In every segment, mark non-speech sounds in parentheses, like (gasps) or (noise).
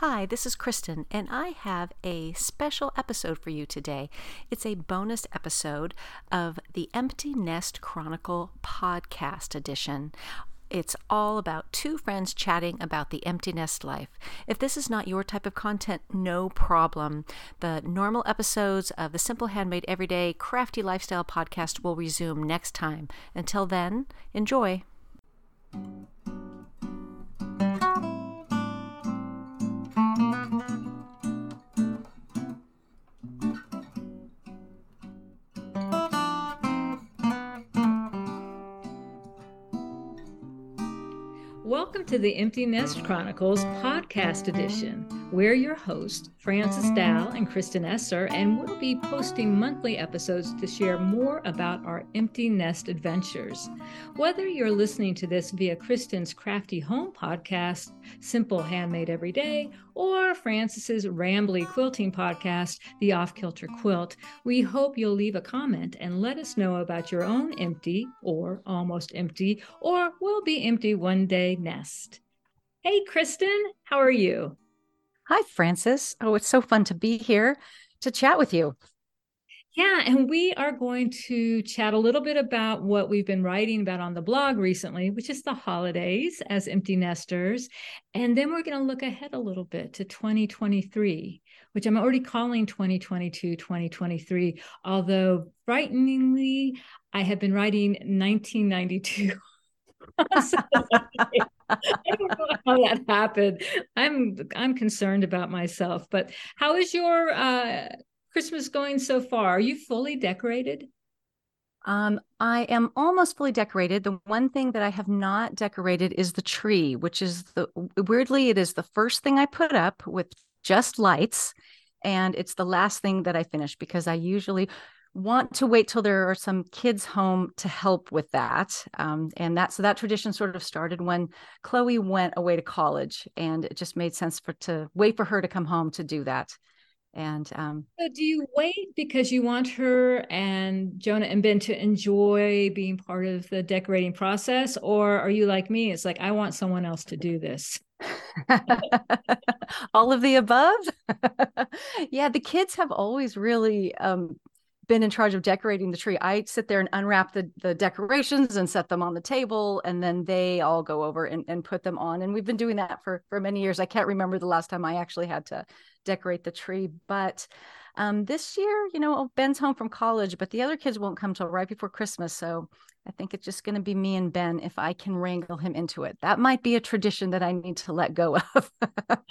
Hi, this is Kristen, and I have a special episode for you today. It's a bonus episode of the Empty Nest Chronicle podcast edition. It's all about two friends chatting about the empty nest life. If this is not your type of content, no problem. The normal episodes of the Simple Handmade Everyday Crafty Lifestyle podcast will resume next time. Until then, enjoy. Welcome to the Empty Nest Chronicles podcast edition. We're your hosts, Frances Dow and Kristen Esser, and we'll be posting monthly episodes to share more about our empty nest adventures. Whether you're listening to this via Kristen's Crafty Home podcast, Simple Handmade Every Day, or Frances's Rambly Quilting podcast, The Off Kilter Quilt, we hope you'll leave a comment and let us know about your own empty or almost empty or will be empty one day nest. Hey, Kristen, how are you? Hi, Frances. Oh, it's so fun to be here to chat with you. Yeah, and we are going to chat a little bit about what we've been writing about on the blog recently, which is the holidays as empty nesters. And then we're going to look ahead a little bit to 2023, which I'm already calling 2022, 2023. Although frighteningly, I have been writing 1992. (laughs) I don't know how that happened. I'm I'm concerned about myself. But how is your uh, Christmas going so far? Are you fully decorated? Um, I am almost fully decorated. The one thing that I have not decorated is the tree, which is the weirdly, it is the first thing I put up with just lights. And it's the last thing that I finish because I usually want to wait till there are some kids home to help with that. Um, and that so that tradition sort of started when Chloe went away to college, and it just made sense for to wait for her to come home to do that. And um, so do you wait because you want her and Jonah and Ben to enjoy being part of the decorating process, or are you like me? It's like I want someone else to do this. (laughs) all of the above (laughs) yeah the kids have always really um, been in charge of decorating the tree. I sit there and unwrap the, the decorations and set them on the table, and then they all go over and, and put them on. And we've been doing that for, for many years. I can't remember the last time I actually had to decorate the tree, but um, this year, you know, Ben's home from college, but the other kids won't come till right before Christmas. So I think it's just going to be me and Ben if I can wrangle him into it. That might be a tradition that I need to let go of,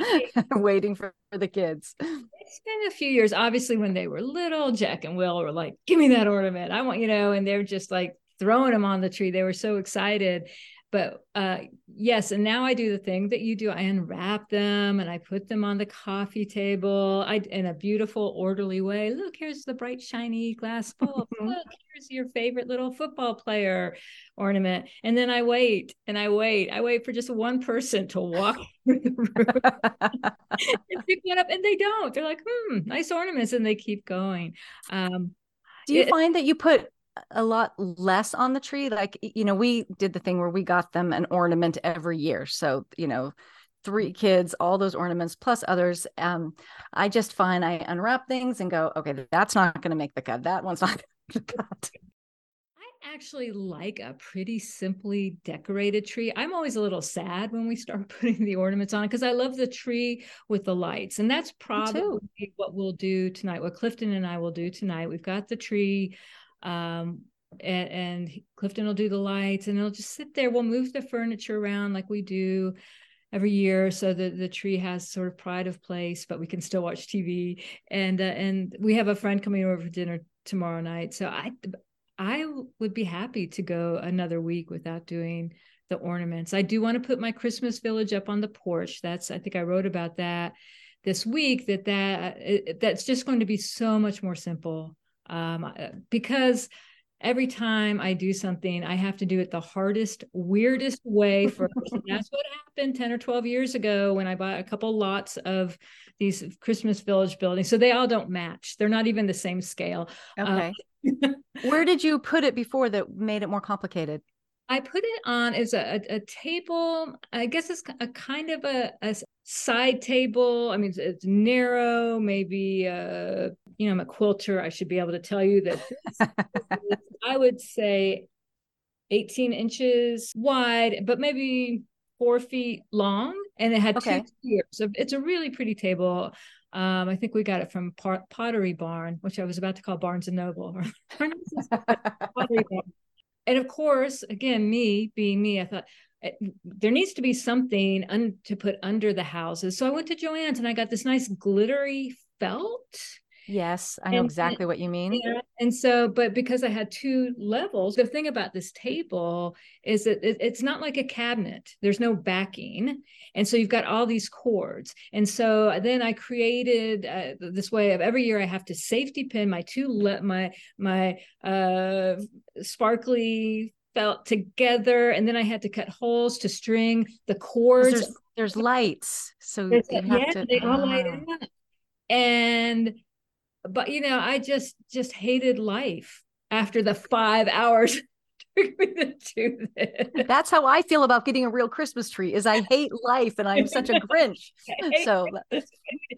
(laughs) waiting for, for the kids. It's been a few years. Obviously, when they were little, Jack and Will were like, "Give me that ornament! I want you know," and they're just like throwing them on the tree. They were so excited but uh, yes and now i do the thing that you do i unwrap them and i put them on the coffee table. I in a beautiful orderly way look here's the bright shiny glass bowl look here's your favorite little football player ornament. And then i wait and i wait. I wait for just one person to walk (laughs) (laughs) through the room (laughs) and pick one up and they don't. They're like hmm nice ornaments and they keep going. Um, do you it, find that you put a lot less on the tree. Like, you know, we did the thing where we got them an ornament every year. So, you know, three kids, all those ornaments plus others. Um, I just find I unwrap things and go, okay, that's not going to make the cut. That one's (laughs) not going to cut. I actually like a pretty simply decorated tree. I'm always a little sad when we start (laughs) putting the ornaments on because I love the tree with the lights. And that's probably what we'll do tonight, what Clifton and I will do tonight. We've got the tree um, and, and Clifton will do the lights and it'll just sit there. We'll move the furniture around like we do every year so that the tree has sort of pride of place but we can still watch tv and uh, and we have a friend coming over for dinner tomorrow night. So i i would be happy to go another week without doing the ornaments. I do want to put my christmas village up on the porch. That's i think i wrote about that this week that that it, that's just going to be so much more simple um, uh, because every time I do something, I have to do it the hardest, weirdest way first. and (laughs) that's what happened 10 or 12 years ago when I bought a couple lots of these Christmas Village buildings. So they all don't match, they're not even the same scale. Okay. Um, (laughs) Where did you put it before that made it more complicated? I put it on as a, a, a, table. I guess it's a kind of a, a side table. I mean, it's, it's narrow, maybe, uh, you know, I'm a quilter. I should be able to tell you that (laughs) (laughs) I would say 18 inches wide, but maybe four feet long. And it had okay. two tiers. So it's a really pretty table. Um, I think we got it from Pottery Barn, which I was about to call Barnes and Noble. (laughs) and of course, again, me being me, I thought eh, there needs to be something un- to put under the houses. So I went to Joann's and I got this nice glittery felt Yes, I know and, exactly what you mean. Yeah, and so, but because I had two levels, the thing about this table is that it, it's not like a cabinet. There's no backing, and so you've got all these cords. And so then I created uh, this way of every year I have to safety pin my two le- my my uh, sparkly felt together, and then I had to cut holes to string the cords. There's, there's lights, so there's, you have yeah, to. They all light ah. up. And but you know i just just hated life after the five hours (laughs) That's how I feel about getting a real Christmas tree. Is I hate life and I'm such a (laughs) Grinch. (laughs) so,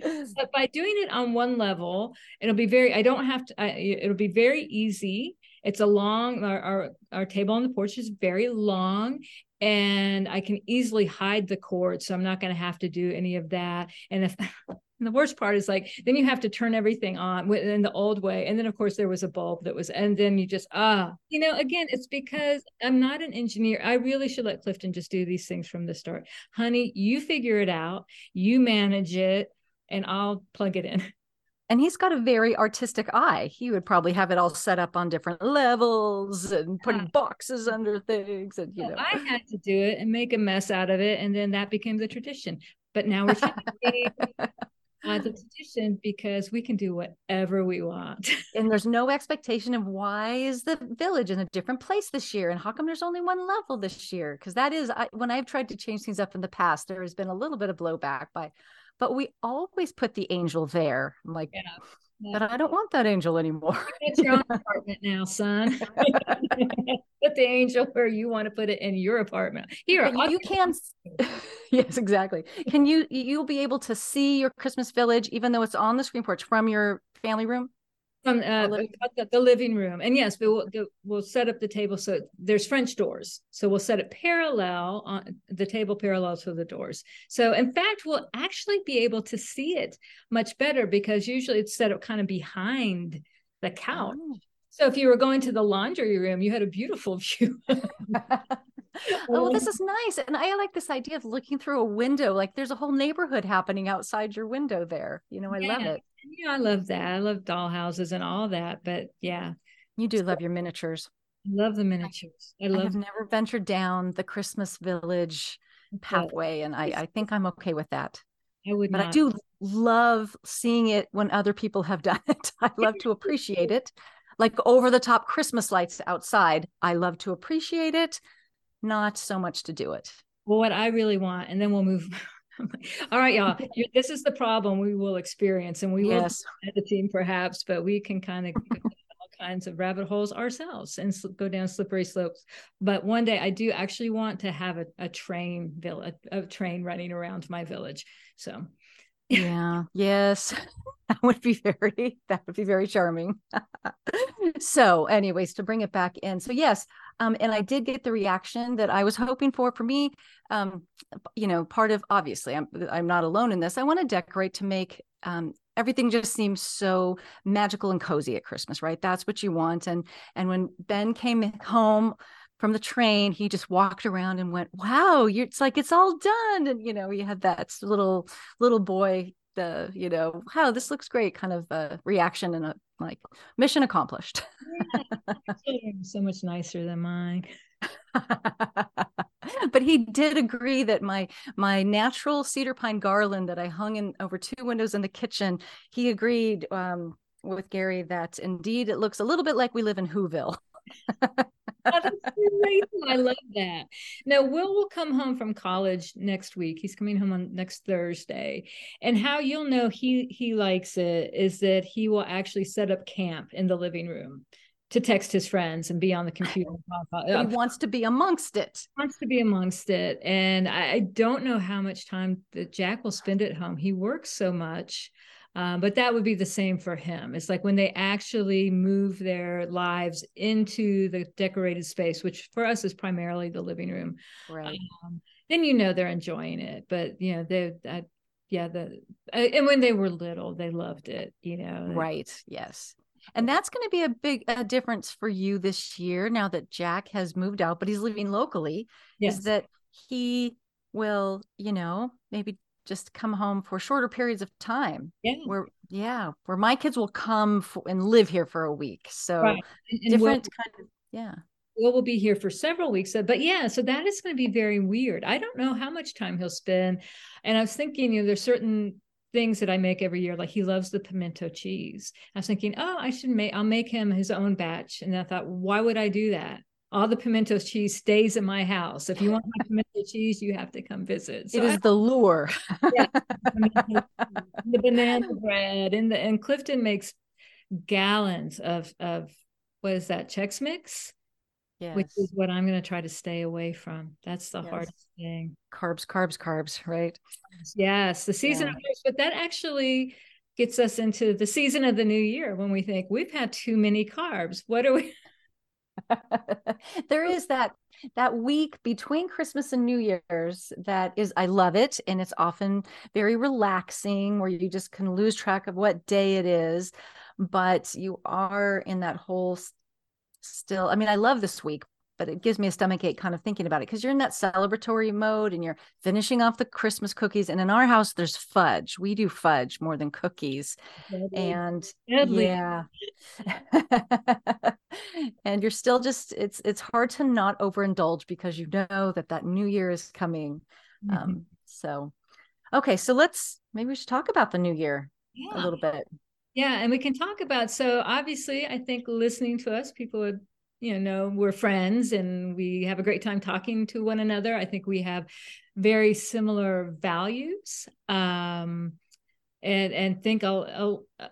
but by doing it on one level, it'll be very. I don't have to. I, it'll be very easy. It's a long. Our, our our table on the porch is very long, and I can easily hide the cord, so I'm not going to have to do any of that. And if and the worst part is like, then you have to turn everything on in the old way. And then, of course, there was a bulb that was, and then you just, ah, you know, again, it's because I'm not an engineer. I really should let Clifton just do these things from the start. Honey, you figure it out, you manage it, and I'll plug it in. (laughs) And he's got a very artistic eye. He would probably have it all set up on different levels and putting boxes under things. And you know, I had to do it and make a mess out of it, and then that became the tradition. But now we're (laughs) the tradition because we can do whatever we want. (laughs) and there's no expectation of why is the village in a different place this year and how come there's only one level this year? Because that is I, when I've tried to change things up in the past, there has been a little bit of blowback by, but we always put the angel there. I'm like, yeah. But I don't want that angel anymore. It's your own apartment now, son. (laughs) put the angel where you want to put it in your apartment. Here, you can. (laughs) yes, exactly. Can you? You'll be able to see your Christmas village, even though it's on the screen porch from your family room from uh, the, the, living room. And yes, we will we'll set up the table so there's French doors. So we'll set it parallel on the table parallel to the doors. So in fact, we'll actually be able to see it much better because usually it's set up kind of behind the couch. Oh. So if you were going to the laundry room, you had a beautiful view. (laughs) (laughs) oh, this is nice. And I like this idea of looking through a window. Like there's a whole neighborhood happening outside your window there. You know, I yeah. love it. Yeah, I love that. I love doll houses and all that. But yeah. You do so, love your miniatures. I love the miniatures. I, love I have never ventured down the Christmas village pathway, and I, I think I'm okay with that. I would but not. I do love seeing it when other people have (laughs) done it. I love to appreciate it. Like over the top Christmas lights outside. I love to appreciate it, not so much to do it. Well, what I really want, and then we'll move (laughs) all right, y'all. this is the problem we will experience, and we yes. will the team perhaps, but we can kind of all kinds of rabbit holes ourselves and go down slippery slopes. But one day, I do actually want to have a, a train village, a train running around my village. So, yeah, yes, (laughs) that would be very that would be very charming. (laughs) so, anyways, to bring it back in, so yes, um, and I did get the reaction that I was hoping for. For me, um, you know, part of obviously I'm I'm not alone in this. I want to decorate to make um, everything just seems so magical and cozy at Christmas, right? That's what you want. And and when Ben came home from the train, he just walked around and went, "Wow, it's like it's all done." And you know, you had that little little boy the you know wow this looks great kind of a reaction and a like mission accomplished. Yeah, (laughs) so much nicer than mine. (laughs) But he did agree that my my natural cedar pine garland that i hung in over two windows in the kitchen he agreed um, with gary that indeed it looks a little bit like we live in whoville (laughs) I love that. Now, Will will come home from college next week. He's coming home on next Thursday. And how you'll know he he likes it is that he will actually set up camp in the living room. to text his friends and be on the computer. he wants to be amongst it. Wants to be amongst it, and I, I don't know how much time that Jack will spend at home. He works so much. Um, but that would be the same for him. It's like when they actually move their lives into the decorated space, which for us is primarily the living room. Right. Um, then you know they're enjoying it. But you know, they, I, yeah, the and when they were little, they loved it. You know. Right. Yes. And that's going to be a big a difference for you this year now that Jack has moved out, but he's living locally. Yes. Is that he will, you know, maybe just come home for shorter periods of time. Yeah. Where yeah, where my kids will come for, and live here for a week. So right. and, and different we'll, kind of yeah. Will will be here for several weeks. But yeah, so that is going to be very weird. I don't know how much time he'll spend. And I was thinking, you know, there's certain things that I make every year. Like he loves the pimento cheese. I was thinking, oh, I should make, I'll make him his own batch. And I thought, why would I do that? All the pimento cheese stays in my house. If you want my pimento (laughs) cheese, you have to come visit. So it is I, the lure. yeah, (laughs) the banana bread and the and Clifton makes gallons of of what is that Chex Mix? yes. which is what I'm going to try to stay away from. That's the yes. hardest thing. Carbs, carbs, carbs, right? Yes, the season yeah. of carbs, but that actually gets us into the season of the new year when we think we've had too many carbs. What are we? (laughs) there is that that week between Christmas and New Year's that is I love it and it's often very relaxing where you just can lose track of what day it is but you are in that whole still i mean i love this week but it gives me a stomach ache kind of thinking about it because you're in that celebratory mode and you're finishing off the christmas cookies and in our house there's fudge we do fudge more than cookies Deadly. and Deadly. yeah (laughs) and you're still just it's it's hard to not overindulge because you know that that new year is coming mm-hmm. um so okay so let's maybe we should talk about the new year yeah. a little bit yeah, and we can talk about so obviously I think listening to us people would you know we're friends and we have a great time talking to one another. I think we have very similar values. Um and and think I'll, I'll uh,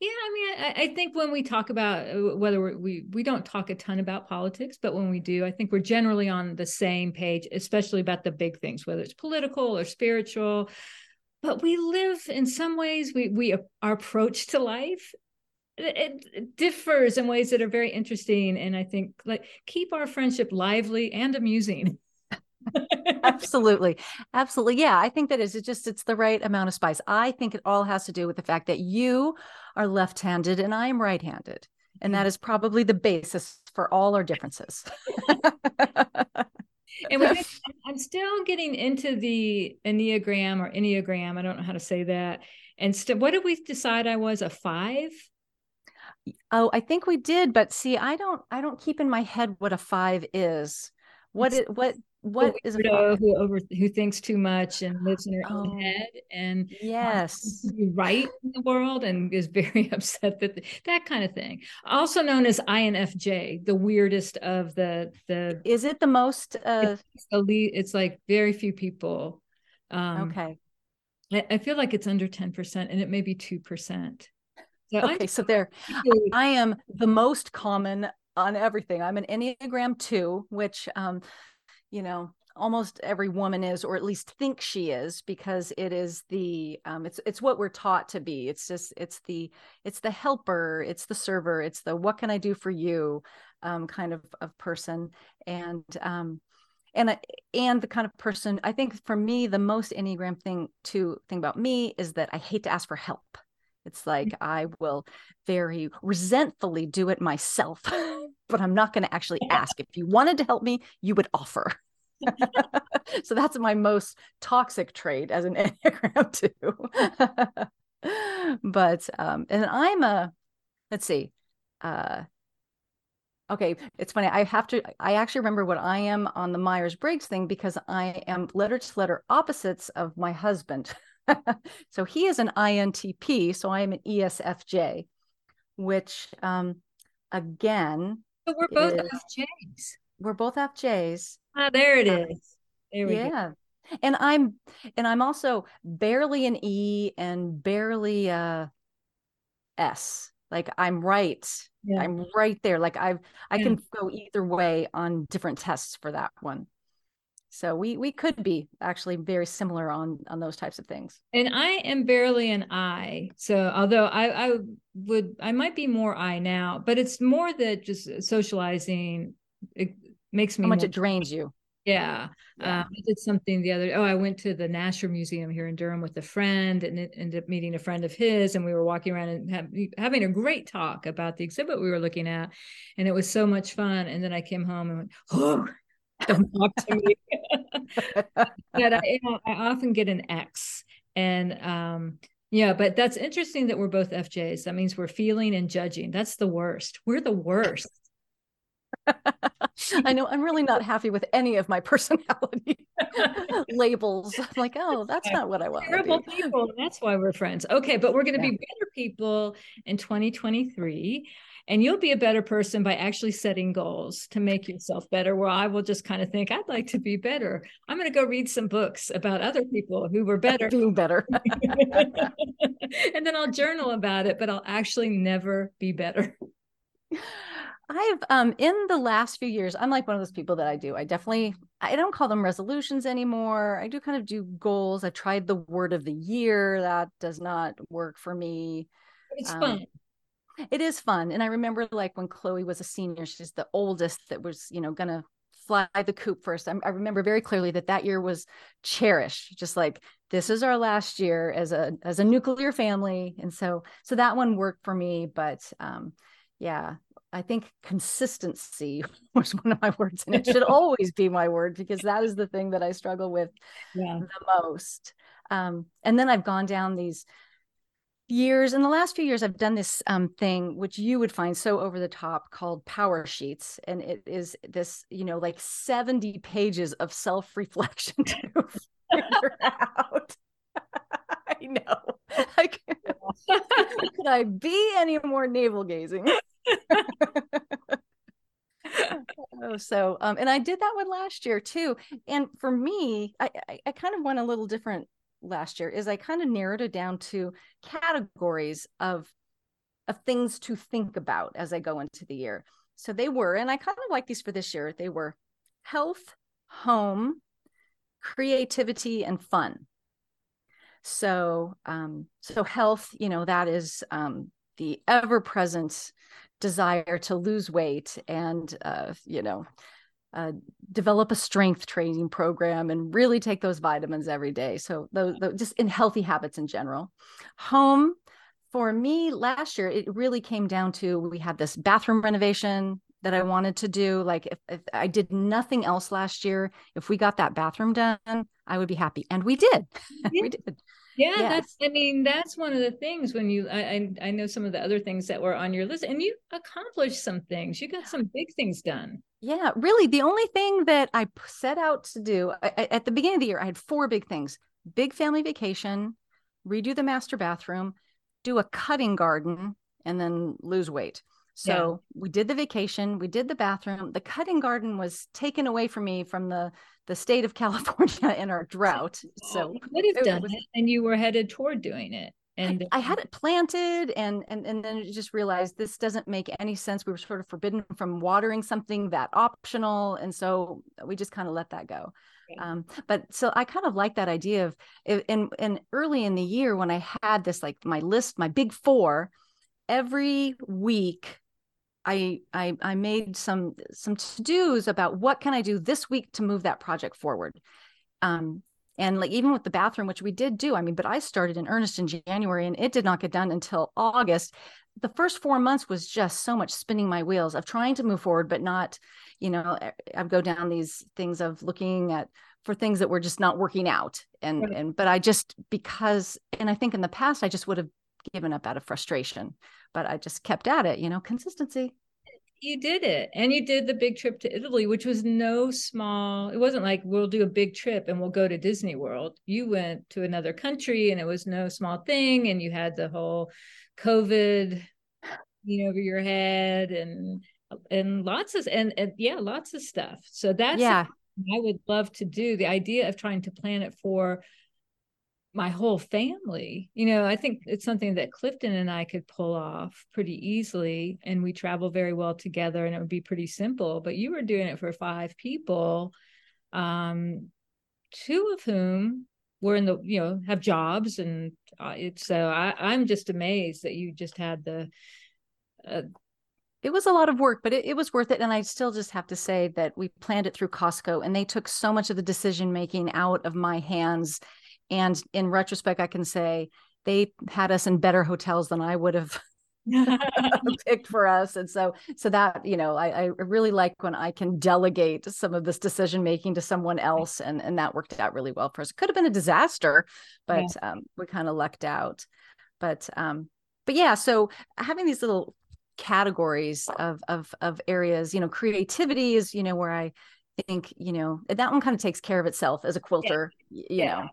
yeah, I mean, I, I, think when we talk about uh, whether we we don't talk a ton about politics, but when we do, I think we're generally on the same page, especially about the big things, whether it's political or spiritual, but we live in some ways we we our approach to life it, it, differs in ways that are very interesting and i think like keep our friendship lively and amusing (laughs) absolutely absolutely yeah i think that is it's just it's the right amount of spice i think it all has to do with the fact that you are left-handed and i am right-handed and that mm-hmm. is probably the basis for all our differences (laughs) and (laughs) I'm still getting into the Enneagram or Enneagram. I don't know how to say that. And st- what did we decide I was a five? Oh, I think we did, but see, I don't, I don't keep in my head what a five is. What it, what what is a who over who thinks too much and lives in her oh, own head and yes. right in the world and is very (laughs) upset that that kind of thing. Also known as infj the weirdest of the the is it the most uh it's elite it's like very few people um okay. I, I feel like it's under 10% and it may be 2% so okay so there i am the most common on everything. I'm an enneagram 2 which um you know almost every woman is or at least thinks she is because it is the um, it's it's what we're taught to be. It's just it's the it's the helper it's the server it's the what can i do for you um, kind of of person. And um and and the kind of person i think for me the most enneagram thing to thing about me is that i hate to ask for help it's like i will very resentfully do it myself (laughs) but i'm not going to actually ask. If you wanted to help me you would offer. (laughs) So that's my most toxic trait as an (laughs) enneagram too but um and i'm a let's see uh okay it's funny i have to i actually remember what i am on the myers-briggs thing because i am letter to letter opposites of my husband (laughs) so he is an intp so i am an esfj which um again but we're both is, fjs we're both fjs Ah, there it is. There we go. yeah. Go. And I'm and I'm also barely an E and barely a S. like i'm right yeah. i'm right there like i've i yeah. can go either way on different tests for that one so we we could be actually very similar on on those types of things and i am barely an i so although i i would i might be more i now but it's more that just socializing it makes me how much more, it drains you yeah, yeah. Um, I did something the other. Oh, I went to the Nasher Museum here in Durham with a friend, and it ended up meeting a friend of his, and we were walking around and have, having a great talk about the exhibit we were looking at, and it was so much fun. And then I came home and went, "Oh, don't talk to me." (laughs) but I, you know, I often get an X, and um, yeah, but that's interesting that we're both FJs. That means we're feeling and judging. That's the worst. We're the worst. (laughs) (laughs) I know I'm really not happy with any of my personality labels. I'm like, oh, that's not what I want. Terrible people. That's why we're friends. Okay, but we're going to yeah. be better people in 2023. And you'll be a better person by actually setting goals to make yourself better. Where I will just kind of think, I'd like to be better. I'm going to go read some books about other people who were better. Doing better. (laughs) (laughs) and then I'll journal about it, but I'll actually never be better. I've um in the last few years, I'm like one of those people that I do. I definitely I don't call them resolutions anymore. I do kind of do goals. I tried the word of the year. That does not work for me. It's um, fun. It is fun. And I remember like when Chloe was a senior, she's the oldest that was, you know, gonna fly the coop first. I, I remember very clearly that that year was cherished, just like this is our last year as a as a nuclear family, and so so that one worked for me. But um, yeah, I think consistency (laughs) was one of my words, and it should (laughs) always be my word because that is the thing that I struggle with yeah. the most. Um, and then I've gone down these years in the last few years i've done this um, thing which you would find so over the top called power sheets and it is this you know like 70 pages of self-reflection (laughs) to figure out. (laughs) I know. (laughs) I could i be any more navel gazing? Oh, so um, and I did that one last year too. And for me, I, I, I kind of went a little different last year. Is I kind of narrowed it down to categories of of things to think about as I go into the year. So they were, and I kind of like these for this year. They were health, home, creativity, and fun. So, um, so health, you know, that is um, the ever present desire to lose weight and uh, you know uh, develop a strength training program and really take those vitamins every day. So those, those just in healthy habits in general. Home for me last year it really came down to we had this bathroom renovation that i wanted to do. Like if, if i did nothing else last year if we got that bathroom done i would be happy. And we did. (laughs) Yeah. we did. Yeah yes. that's i mean that's one of the things when you I, I know some of the other things that were on your list and you accomplished some things. You got some big things done yeah really the only thing that i set out to do I, at the beginning of the year i had four big things big family vacation redo the master bathroom do a cutting garden and then lose weight so yeah. we did the vacation, we did the bathroom. The cutting garden was taken away from me from the the state of (laughs) California in our drought. So you could have done was, it, and you were headed toward doing it. And I, I, had it planted, and and and then just realized this doesn't make any sense. We were sort of forbidden from watering something that optional, and so we just kind of let that go. Um, but so I kind of like that idea of, and and early in the year when I had this like my list, my big four, every week I I I made some some to dos about what can I do this week to move that project forward. Um, and like even with the bathroom, which we did do, I mean, but I started in earnest in January and it did not get done until August. The first four months was just so much spinning my wheels of trying to move forward, but not, you know, I'd go down these things of looking at for things that were just not working out. And right. and but I just because and I think in the past I just would have given up out of frustration but I just kept at it, you know, consistency. You did it. And you did the big trip to Italy, which was no small, it wasn't like we'll do a big trip and we'll go to Disney World. You went to another country and it was no small thing. And you had the whole COVID you know, over your head and and lots of and, and yeah, lots of stuff. So that's yeah. I would love to do. The idea of trying to plan it for my whole family. You know, I think it's something that Clifton and I could pull off pretty easily, and we travel very well together, and it would be pretty simple. But you were doing it for five people, um, two of whom were in the you know have jobs, and uh, it's so I, I'm just amazed that you just had the. Uh, it was a lot of work, but it, it was worth it. And I still just have to say that we planned it through Costco, and they took so much of the decision making out of my hands and in retrospect, I can say they had us in better hotels than I would have (laughs) (laughs) picked for us. And so, so that, you know, I, I really like when I can delegate some of this decision making to someone else. And, and that worked out really well for us. It could have been a disaster, but yeah. um, we kind of lucked out. But, um, but yeah, so having these little categories of, of, of areas, you know, creativity is, you know, where I think, you know, that one kind of takes care of itself as a quilter, yeah. you yeah.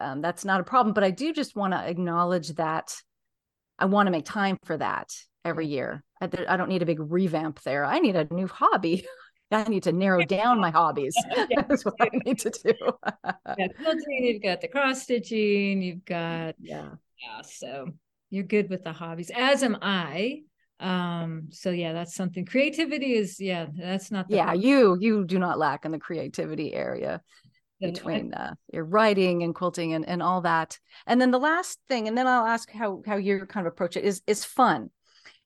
Um, that's not a problem. But I do just want to acknowledge that I want to make time for that every year. I, I, don't need a big revamp there. I need a new hobby. (laughs) I need to narrow (laughs) down my hobbies. (laughs) That's what I need to do. yeah, quilting, you've got the cross stitching, you've got yeah, yeah. So you're good with the hobbies, as am I. Um, so yeah, that's something. Creativity is yeah, that's not. yeah, problem. you you do not lack in the creativity area between uh, your writing and quilting and, and all that. And then the last thing and then i'll ask how how you kind of approach it is is fun.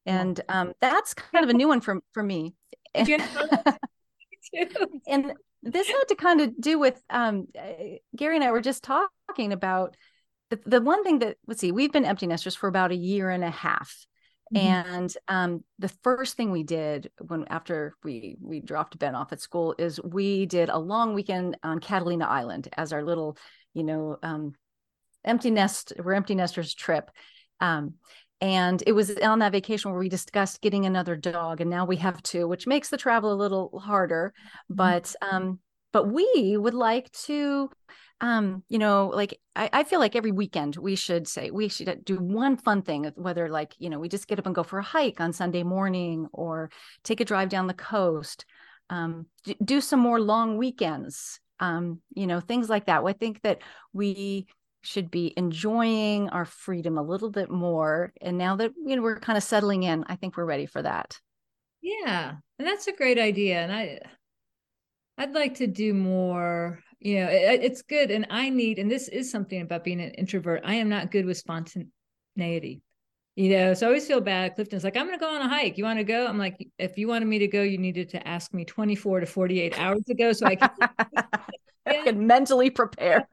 And um, that's kind of a new one for for me. (laughs) (laughs) And this had to kind of do with um, uh, gary and i were just talking about the, the one thing that let's see we've been empty nesters for about a year and a half Mm-hmm. And um, the first thing we did when after we we dropped Ben off at school is we did a long weekend on Catalina Island as our little, you know, um, empty nest we're empty nesters trip. Um, and it was on that vacation where we discussed getting another dog, and now we have two, which makes the travel a little harder. Mm-hmm. But um, but we would like to um you know like I, I feel like every weekend we should say we should do one fun thing whether like you know we just get up and go for a hike on sunday morning or take a drive down the coast um do some more long weekends um you know things like that. I think that we should be enjoying our freedom a little bit more. And now that you know we're kind of settling in i think we're ready for that. Yeah and that's a great idea and i i'd like to do more you know it, it's good and i need and this is something about being an introvert i am not good with spontaneity. You know so i always feel bad clifton's like i'm gonna go on a hike you want to go? I'm like if you wanted me to go you needed to ask me 24 to 48 hours ago so i can, (laughs) I (laughs) can mentally prepare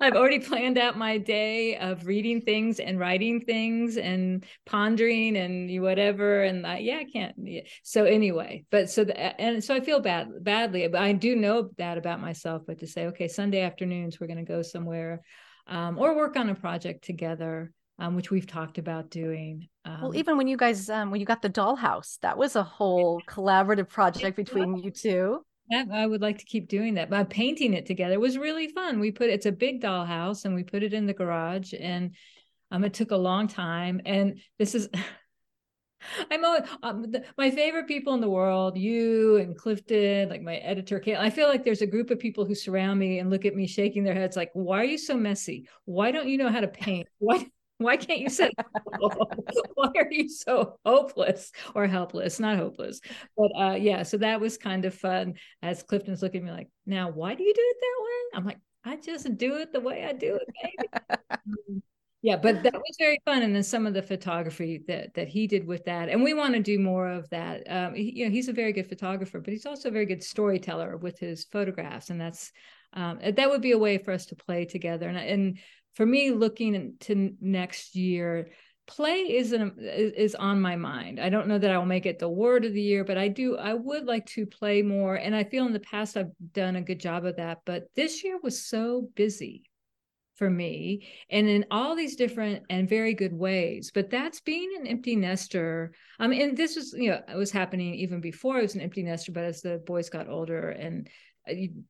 I've already planned out my day of reading things and writing things and pondering and whatever. And I, yeah, I can't. Yeah. So anyway, but so the, and so I feel bad badly. But I do know that about myself. But to say, okay, Sunday afternoons we're going to go somewhere, um, or work on a project together. Um, which we've talked about doing. Um, well, even when you guys, um, when you got the dollhouse, that was a whole collaborative project between you two. I would like to keep doing that. By painting it together it was really fun. We put it's a big dollhouse and we put it in the garage and um it took a long time and this is (laughs) I'm always, um, the, my favorite people in the world, you and Clifton, like my editor, Kate. I feel like there's a group of people who surround me and look at me shaking their heads like, why are you so messy? Why don't you know how to paint? Why why can't you say (laughs) why are you so hopeless or helpless? Not hopeless but uh yeah so that was kind of fun as clifton's looking at me like now why do you do it that way? I'm like i just do it the way i do it um, (laughs) yeah but that was very fun and then some of the photography that that he did with that and we want to do more of that um he, you know he's a very good photographer but he's also a very good storyteller with his photographs and that's um that would be a way for us to play together and and for me looking to next year play is an, is on my mind. I don't know that I will make it the word of the year, but I do I would like to play more and I feel in the past I've done a good job of that, but this year was so busy for me and in all these different and very good ways. But that's being an empty nester. I mean and this was you know it was happening even before I was an empty nester, but as the boys got older and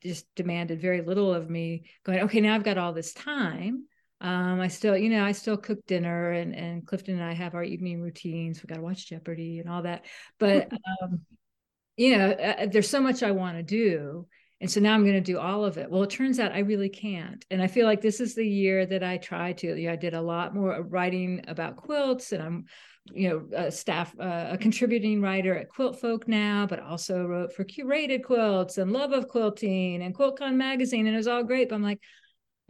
just demanded very little of me going okay now i've got all this time um, I still, you know, I still cook dinner and, and Clifton and I have our evening routines. We got to watch Jeopardy and all that. But, um, you know, uh, uh, there's so much I want to do. and so now i'm going to do all of it well it turns out i really can't and i feel like this is the year that i try to you know, i did a lot more writing about quilts and i'm you know a staff uh, a contributing writer at QuiltFolk now but also wrote for curated quilts and love of quilting and quiltcon magazine and it was all great but i'm like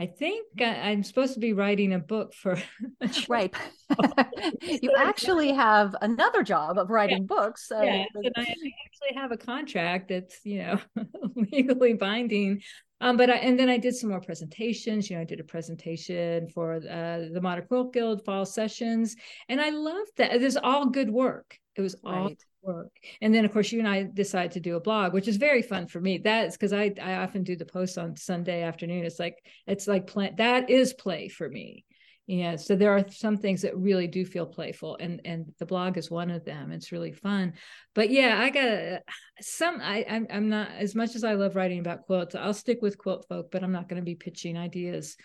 I think I, am supposed to be writing a book for. (laughs) right. (laughs) you actually have another job of writing yeah. books. So. Yeah, and I actually have a contract that's you know (laughs) legally binding. Um, but I and then I did some more presentations. You know, I did a presentation for uh, the Modern Quilt Guild fall sessions, and I loved that. It was all good work. It was all right work. And then of course you and I decided to do a blog, which is very fun for me. That's because I I often do the posts on Sunday afternoon. It's like it's like play that is play for me. Yeah. So there are some things that really do feel playful and and the blog is one of them. It's really fun. But yeah, I got some I I'm, I'm not as much as I love writing about quilts, I'll stick with QuiltFolk, but I'm not going to be pitching ideas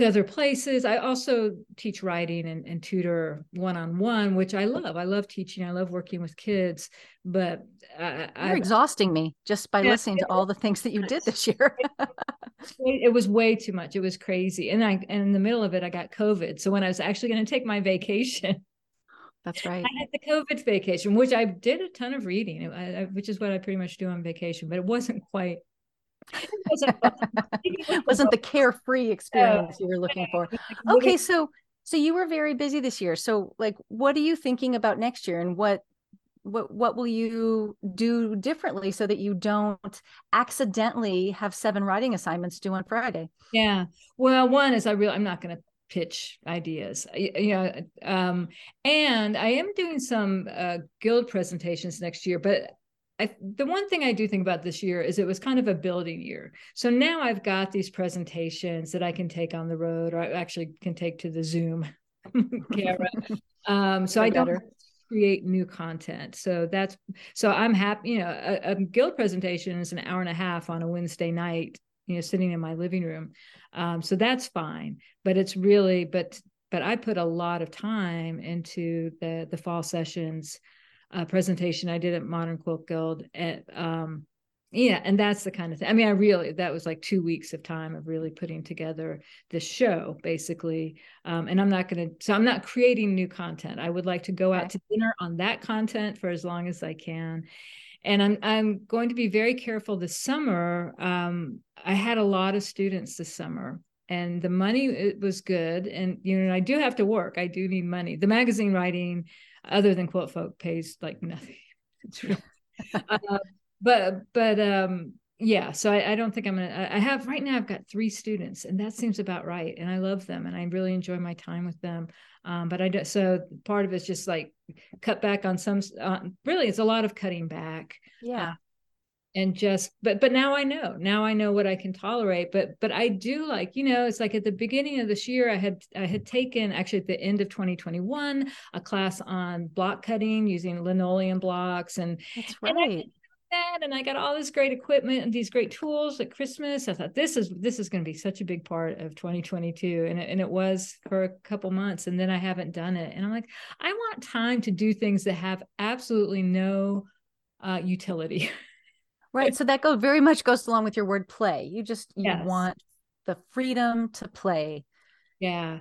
to other places. I also teach writing and, and tutor one on one, which I love. I love teaching. I love working with kids. But I, you're I, exhausting me just by yeah, listening to all the things that you did this year. (laughs) it was way too much. It was crazy, and I and in the middle of it, I got COVID. So when I was actually going to take my vacation. That's right. I had the COVID vacation, which I did a ton of reading, which is what I pretty much do on vacation, but it wasn't quite (laughs) wasn't, wasn't the carefree experience you were looking for. Okay, so so you were very busy this year. So like what are you thinking about next year and what what what will you do differently so that you don't accidentally have seven writing assignments due on Friday? Yeah. Well, one is I really I'm not going to pitch ideas you know um, and i am doing some uh, guild presentations next year but I, the one thing I do think about this year is it was kind of a building year. So now I've got these presentations that I can take on the road, or I actually can take to the Zoom (laughs) camera. um, so I don't create new content. So that's so I'm happy. You know, a, a, guild presentation is an hour and a half on a Wednesday night. You know, sitting in my living room. Um, so that's fine. But it's really, but but I put a lot of time into the the fall sessions uh, presentation I did at Modern Quilt Guild. At, um, yeah, and that's the kind of thing. I mean, I really that was like two weeks of time of really putting together this show, basically. Um, and I'm not going to, so I'm not creating new content. I would like to go out to dinner on that content for as long as I can. And I'm I'm going to be very careful this summer. Um, I had a lot of students this summer, and the money it was good. And you know, I do have to work. I do need money. The magazine writing other than QuiltFolk pays like nothing. (laughs) Uh, but but um yeah so I, I, don't think i'm gonna i have right now i've got three students and that seems about right and i love them and i really enjoy my time with them. Um, but i do so part of it's just like cut back on some uh, really it's a lot of cutting back. Yeah and just but but now i know now i know what i can tolerate but but i do like you know it's like at the beginning of this year i had i had taken actually at the end of 2021 a class on block cutting using linoleum blocks and that's right and that and I got all this great equipment and these great tools at Christmas. I thought this is this is going to be such a big part of 2022 and it, and it was for a couple months and then I haven't done it. And I'm like I want time to do things that have absolutely no uh, utility. (laughs) Right. So that go very much goes along with your word play. You just you yes. want the freedom to play. Yeah.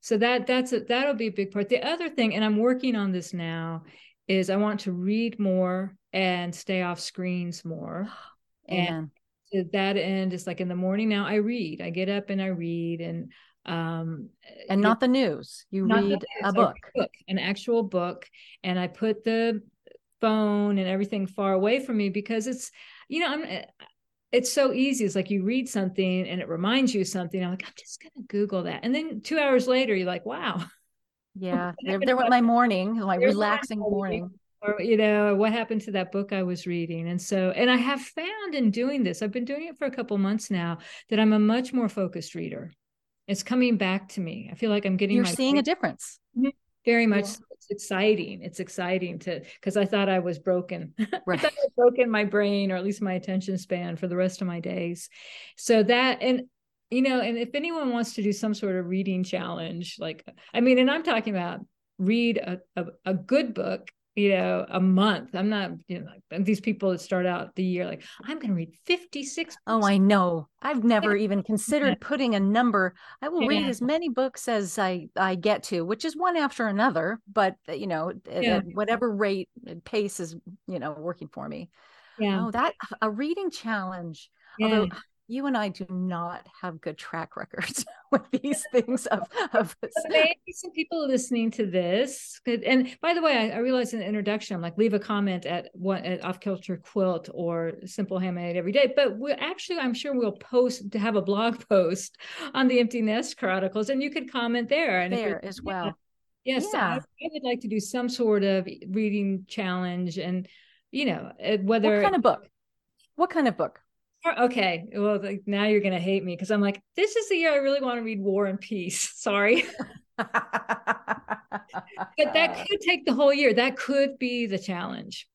So that that's a, that'll be a big part. The other thing, and I'm working on this now, is I want to read more and stay off screens more. (gasps) and to that end, it's like in the morning now I read. I get up and I read and um and not the news. You read a book. book, an actual book, and I put the phone and everything far away from me because it's you know i'm eh, it's so easy. It's like you read something and it reminds you something. I'm like i'm just gonna google that. And then two hours later you're like wow. (laughs) Yeah. There, there went my morning my relaxing morning or you know what happened to that book i was reading. And so and i have found in doing this i've been doing it for a couple months now that i'm a much more focused reader. It's coming back to me. I feel like i'm getting you're seeing brain. a difference. Mm-hmm. Very much yeah. It's exciting. It's exciting to because i thought i was broken. (laughs) Right. I I broken my brain or at least my attention span for the rest of my days. So that and you know and if anyone wants to do some sort of reading challenge like i mean and i'm talking about read a, a, a good book you know, a month. I'm not, you know, like these people that start out the year like, I'm going to read 56. Oh, I know. I've never even considered (laughs) putting a number. I will yeah. read as many books as I I get to, which is one after another, but uh, you know, yeah. at whatever rate pace is, you know, working for me. Yeah. Oh, that a reading challenge. Yeah. Although you and I do not have good track records (laughs) with these things of, of (laughs) maybe (laughs) some people listening to this could and by the way I, I realized in the introduction I'm like leave a comment at what at off kilter quilt or simple handmade every day but we actually I'm sure we'll post to have a blog post on the empty nest chronicles and you could comment there and there as well. Yes yeah. I, I would like to do some sort of reading challenge and you know eh, whether what kind of book? What kind of book okay well like, now you're gonna hate me because i'm like this is the year i really want to read war and peace. (laughs) Sorry. (laughs) But that could take the whole year. That could be the challenge.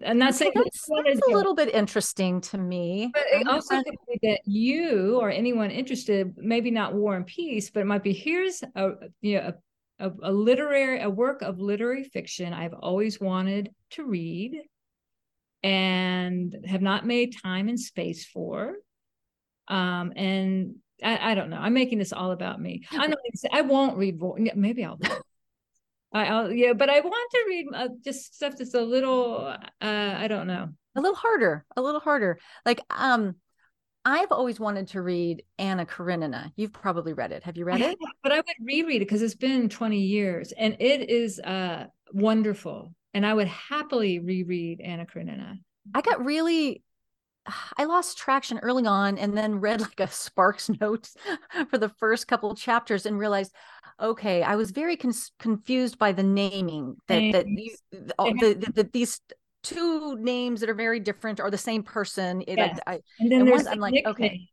And that's, okay, that's, that's a little bit interesting to me. But it also could be that you or anyone interested maybe not war and peace but it might be here's a you know a, a, a literary a work of literary fiction i've always wanted to read and have not made time and space for. Um, and I, I don't know. I'm making this all about me. I know I won't read. Maybe I'll. (laughs) I, will yeah, but I want to read uh, just stuff that's a little. Uh, I don't know. A little harder. A little harder. Like um, I've always wanted to read Anna Karenina. You've probably read it. Have you read it? (laughs) but I would reread it because it's been 20 years and it is uh wonderful and I would happily reread Anna Karenina. I got really (sighs) I lost traction early on and then read (laughs) like a Sparks notes (laughs) for the first couple chapters and realized, okay, I was very con- confused by the naming that that you, the, the, the, these two names that are very different are the same person. It, yes. I, and then and there's I'm like, nickname. okay,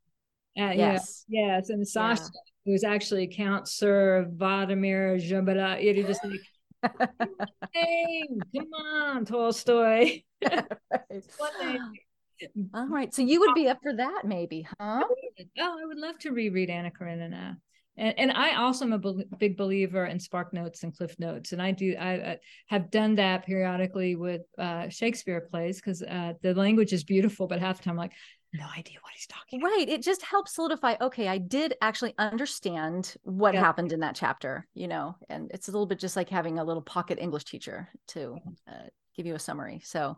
uh, yes, yeah, yes, and Sasha, yeah. who's actually Count Sir Vladimir Zhambala. You just like hey, come on, Tolstoy. (laughs) All right. So you would be up for that, maybe, huh? Oh, I would love to reread Anna Karenina. And, and I also am a be- big believer in Spark Notes and Cliff Notes, and I do I, I have done that periodically with uh, Shakespeare plays because uh, the language is beautiful, but half the time I'm like, no idea what he's talking right about. it just helps solidify okay i did actually understand what yeah. happened in that chapter you know and it's a little bit just like having a little pocket english teacher to uh, give you a summary so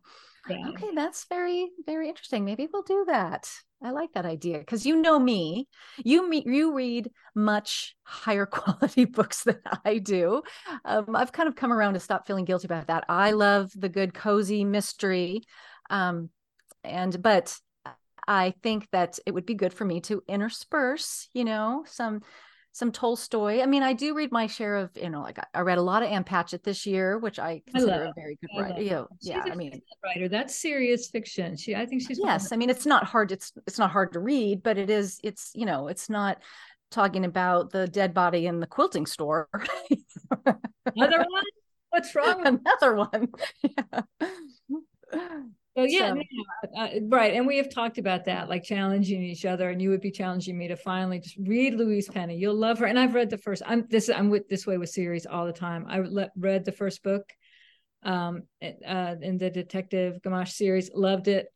yeah. okay that's very very interesting maybe we'll do that i like that idea because you know me you me, you read much higher (laughs) quality books than i do um, i've kind of come around to stop feeling guilty about that i love the good cozy mystery um, and but I think that it would be good for me to intersperse, you know, some some Tolstoy. I mean, I do read my share of, you know, like I read a lot of Ann Patchett this year, which I consider I a very good I writer. You know, yeah, I mean, writer. That's serious fiction. She, I think she's. Yes, I mean, it's not hard. It's it's not hard to read, but it is. It's you know, it's not talking about the dead body in the quilting store. Another one. What's wrong? (laughs) Another one. (laughs) Yeah. So yeah, so. No, uh, right. And we have talked about that, like challenging each other. And you would be challenging me to finally just read Louise Penny. You'll love her. And I've read the first. I'm this. I'm with this way with series all the time. I read the first book, um, uh, in the Detective Gamache series. Loved it.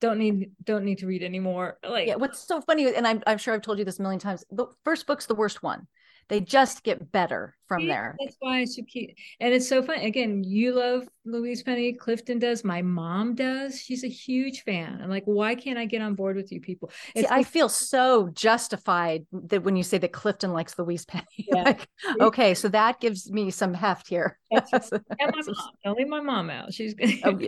Don't need don't need to read anymore. Like yeah. What's so funny, and I'm I'm sure I've told you this a million times. The first book's the worst one they just get better from yeah, there. That's why I should keep. And it's so fun. Again, you love Louise Penny. Clifton does. My mom does. She's a huge fan. I'm like, why can't I get on board with you people? See, I feel so justified that when you say that Clifton likes Louise Penny. (laughs) Yeah. like, okay, so that gives me some heft here. That's right. (laughs) and my mom. Don't leave my mom out. She's good. Oh,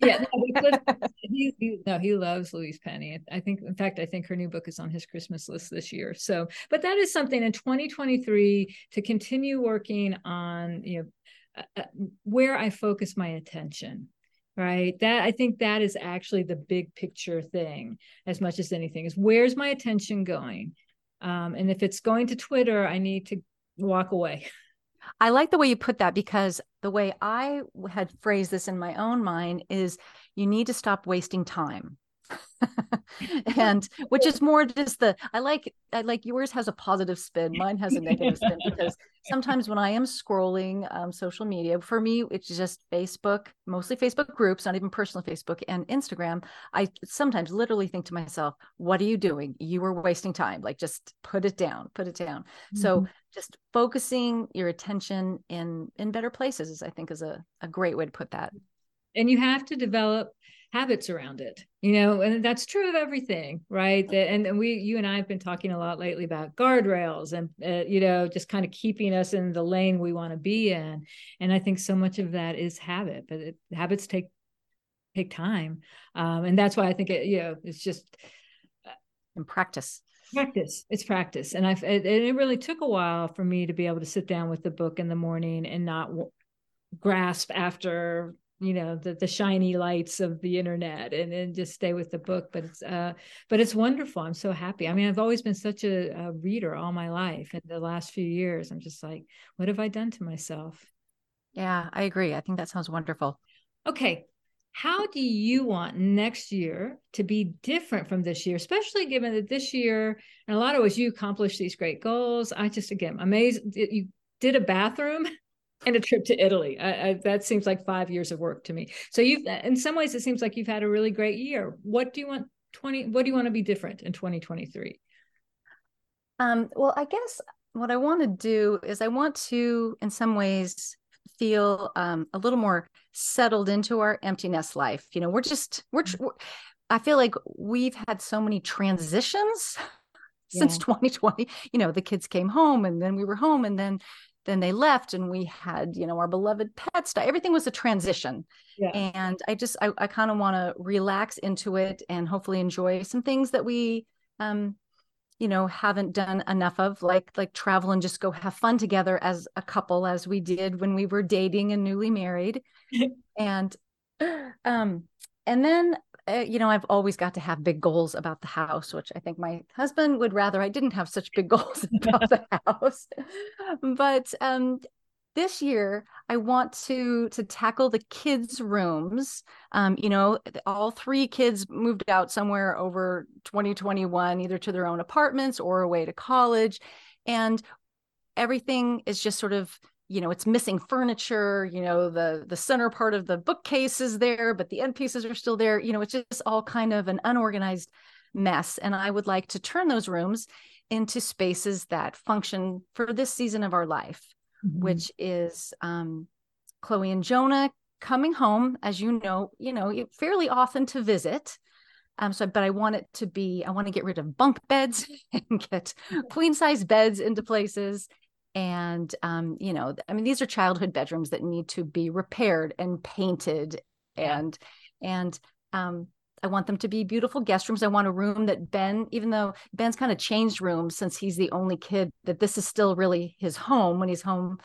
yeah, no, (laughs) he, he, no, he loves Louise Penny. I think, in fact, I think her new book is on his Christmas list this year. So, but that is something in 2023 to continue working on, you know, uh, uh, where I focus my attention. Right. That I think that is actually the big picture thing, as much as anything, is where's my attention going? Um, and if it's going to Twitter, I need to walk away. I like the way you put that because the way I had phrased this in my own mind is you need to stop wasting time. (laughs) and which is more just the i like i like yours has a positive spin (laughs) mine has a negative spin because sometimes when i am scrolling um, social media for me it's just facebook mostly facebook groups not even personal facebook and instagram. I sometimes literally think to myself what are you doing? You are wasting time. Like just put it down put it down. Mm-hmm. so just focusing your attention in in better places i think is a, a great way to put that. And you have to develop habits around it you know and that's true of everything right? That and, and we you and i have been talking a lot lately about guardrails and uh, you know just kind of keeping us in the lane we want to be in. And i think so much of that is habit but it, habits take take time. Um, and that's why i think it you know it's just in practice. practice. It's practice. And i it, it really took a while for me to be able to sit down with the book in the morning and not grasp after you know the the shiny lights of the internet and, and just stay with the book but it's uh but it's wonderful. I'm so happy. I mean i've always been such a, a reader all my life. And the last few years i'm just like what have i done to myself? Yeah i agree. I think that sounds wonderful. Okay. How do you want next year to be different from this year especially given that this year and a lot of ways you accomplished these great goals. I just again amazed you did a bathroom (laughs) and a trip to Italy. I, I, that seems like five years of work to me. So you've, in some ways, it seems like you've had a really great year. What do you want twenty? What do you want to be different in twenty twenty three? Um, well, I guess what I want to do is I want to, in some ways, feel um, a little more settled into our empty nest life. You know, we're just we're, mm-hmm. we're I feel like we've had so many transitions (laughs) since yeah. 2020 you know the kids came home and then we were home and then then they left and we had you know our beloved pets everything was a transition yeah. and i just i, I kind of want to relax into it and hopefully enjoy some things that we um you know haven't done enough of like like travel and just go have fun together as a couple as we did when we were dating and newly married (laughs) and um and then you know, I've always got to have big goals about the house, which I think my husband would rather I didn't have such big (laughs) goals about the house. But um, this year, I want to to tackle the kids' rooms. Um, you know, all three kids moved out somewhere over 2021, either to their own apartments or away to college, and everything is just sort of you know it's missing furniture you know the the center part of the bookcase is there but the end pieces are still there you know it's just all kind of an unorganized mess and i would like to turn those rooms into spaces that function for this season of our life mm-hmm. which is um, chloe and jonah coming home as you know you know fairly often to visit um, so, but I want it to be, I want to get rid of bunk beds (laughs) and get queen size beds into places and um, you know i mean these are childhood bedrooms that need to be repaired and painted and and um, I want them to be beautiful guest rooms. I want a room that Ben, even though Ben's kind of changed rooms since he's the only kid, that this is still really his home when he's home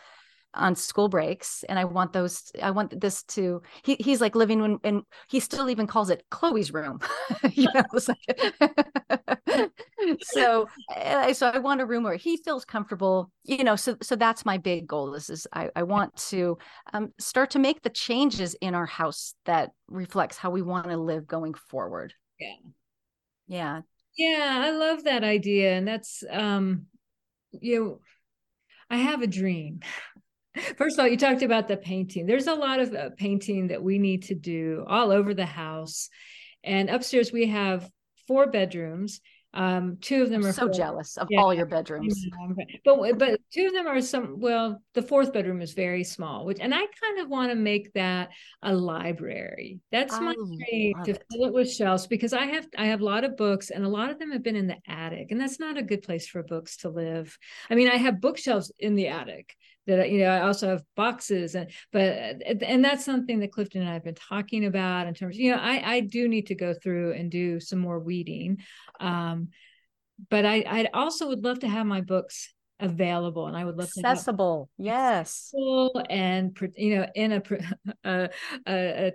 on school breaks and i want those i want this to he, he's like living when and he still even calls it chloe's room (laughs) you know like, (laughs) so so i want a room where he feels comfortable you know so so that's my big goal this is i, I want to um, start to make the changes in our house that reflects how we want to live going forward yeah yeah yeah i love that idea and that's um you know I have a dream. First of all, you talked about the painting. There's a lot of uh, painting that we need to do all over the house. And upstairs, we have four bedrooms. Um, two of them I'm are so full. jealous of yeah. all your bedrooms. But but two of them are some. Well, the fourth bedroom is very small, which and I kind of want to make that a library. That's I my dream to it. fill it with shelves because I have I have a lot of books and a lot of them have been in the attic, and that's not a good place for books to live. I mean, I have bookshelves in the attic that you know i also have boxes and but and that's something that clifton and i've been talking about in terms you know i i do need to go through and do some more weeding um but i i also would love to have my books available and i would love accessible. Yes. And you know in a, (laughs) a, a,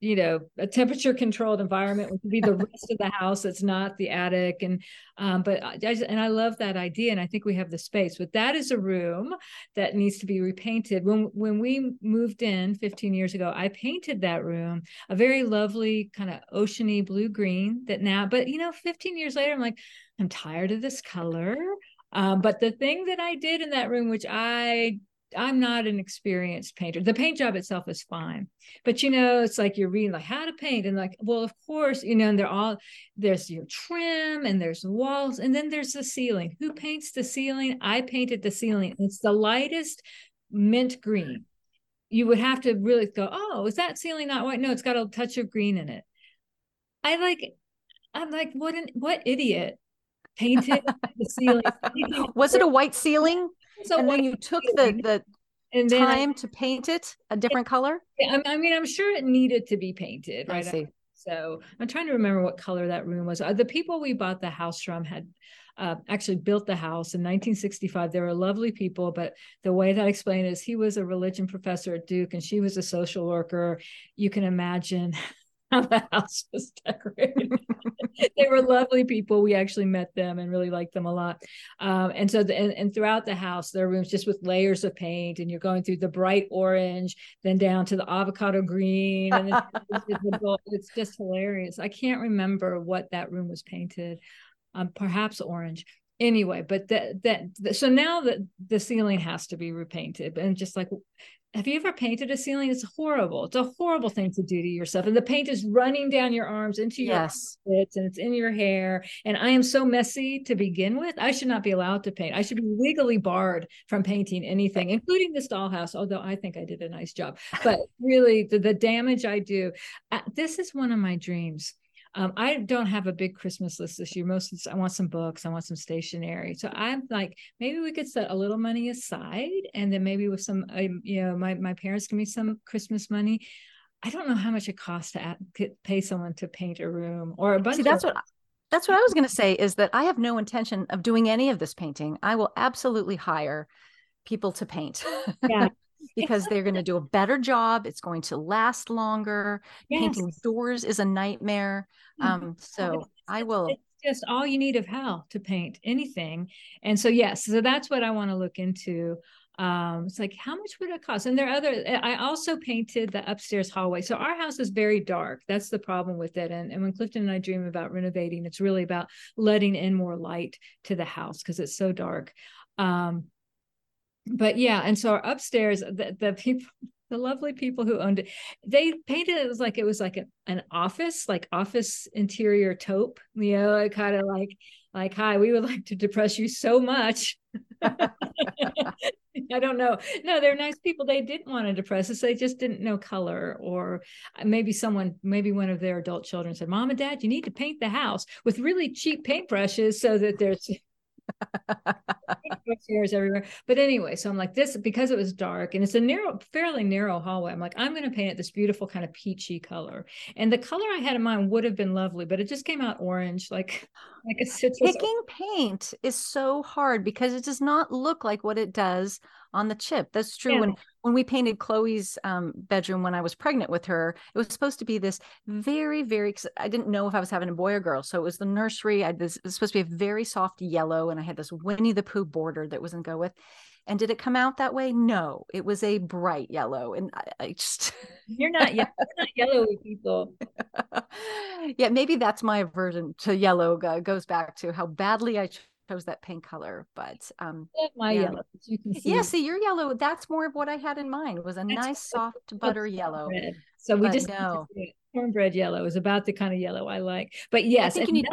you know a temperature controlled environment which would be the rest of the house that's not the attic. And um, but I, and I love that idea and I think we have the space but that is a room that needs to be repainted. When when we moved in 15 years ago I painted that room a very lovely kind of oceany blue green that now but you know 15 years later I'm like I'm tired of this color. Um, but the thing that I did in that room, which I I'm not an experienced painter. The paint job itself is fine, but you know, it's like you're reading like how to paint, and like, well, of course, you know, and they're all there's your trim and there's walls, and then there's the ceiling. Who paints the ceiling? I painted the ceiling. It's the lightest mint green. You would have to really go, oh, is that ceiling not white? No, it's got a touch of green in it. I like, I'm like, what an what idiot painted (laughs) the ceiling. Was it a white ceiling? And then you took the the and time I, to paint it a different it, color. Yeah, I mean, I'm sure it needed to be painted, right? I see. So I'm trying to remember what color that room was. Uh, the people we bought the house from had uh, actually built the house in 1965. They were lovely people, but the way that I explained is he was a religion professor at Duke and she was a social worker. You can imagine (laughs) how the house was decorated. (laughs) they were lovely people. We actually met them and really liked them a lot. Um, and so, the, and, and, throughout the house, there are rooms just with layers of paint, and you're going through the bright orange, then down to the avocado green, and it's, (laughs) it's just hilarious. I can't remember what that room was painted. Um, perhaps orange anyway but that that so now that the ceiling has to be repainted and just like have you ever painted a ceiling? It's horrible. It's a horrible thing to do to yourself. And the paint is running down your arms into your yes. and it's in your hair. And I am so messy to begin with. I should not be allowed to paint. I should be legally barred from painting anything, including this dollhouse, although I think I did a nice job. But really, the, the damage I do, uh, this is one of my dreams um, I don't have a big Christmas list this year. Most I want some books, I want some stationery. So I'm like, maybe we could set a little money aside, and then maybe with some, um, you know, my my parents give me some Christmas money. I don't know how much it costs to pay someone to paint a room or a bunch. See, that's of- what that's what I was going to say. Is that I have no intention of doing any of this painting. I will absolutely hire people to paint. Yeah. (laughs) because they're going to do a better job. It's going to last longer. Yes. Painting doors is a nightmare. Mm-hmm. Um, so I will. It's just all you need of hell to paint anything. And so, yes, so that's what I want to look into. Um, it's like, how much would it cost? And there are other, I also painted the upstairs hallway. So our house is very dark. That's the problem with it. And, and when Clifton and I dream about renovating, it's really about letting in more light to the house because it's so dark. Um, but yeah, and so our upstairs, the, the people, (laughs) the lovely people who owned it, they painted it as like it was like a, an office, like office interior taupe, you know, kind of like like, hi, we would (laughs) like to depress you so much. (laughs) I don't know. No, they're nice people. They didn't want to depress us. They just didn't know color, or uh, maybe someone, maybe one of their adult children said, "Mom and Dad, you need to paint the house with really cheap paintbrushes so that there's (laughs) chairs everywhere. But anyway, so I'm like this because it was dark and it's a narrow, fairly narrow hallway. I'm like, I'm going to paint it this beautiful kind of peachy color. And the color I had in mind would have been lovely, but it just came out orange, like (laughs) like a citrus. Picking paint is so hard because it does not look like what it does on the chip. That's true. Yeah. When when we painted Chloe's um, bedroom when I was pregnant with her, it was supposed to be this very, very. I didn't know if I was having a boy or girl, so it was the nursery. I this it was supposed to be a very soft yellow, and I had this Winnie the Pooh border that was not go with. And did it come out that way? No, it was a bright yellow, and I, I just you're not you're not yellowy people. (laughs) yeah, maybe that's my aversion to yellow. Goes back to how badly I chose that pink color, but um my yeah. yellow. You can see. Yeah, see your yellow. That's more of what I had in mind. Was a that's nice soft butter yellow. Red. So we but just no cornbread yellow is about the kind of yellow I like. But yes, you need.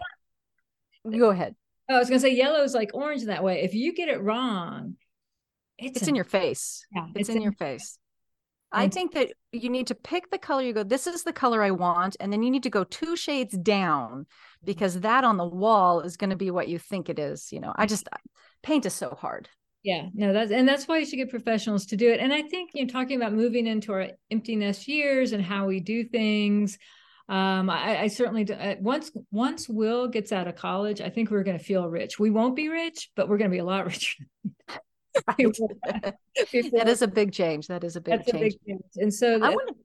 go ahead. Oh, I was gonna say yellow is like orange in that way. If you get it wrong, it's, it's in your face. Yeah, it's, it's in, in, your face. I think that you need to pick the color you go, this is the color I want. And then you need to go two shades down because that on the wall is going to be what you think it is. You know, I just paint is so hard. Yeah, no, that's and that's why you should get professionals to do it. And I think you know, talking about moving into our empty nest years and how we do things. um, I, I, certainly do. Uh, once once Will gets out of college, I think we're going to feel rich. We won't be rich, but we're going to be a lot (laughs) richer. (laughs) (laughs) That is a big change. That is a big, change. A big change. And so I want to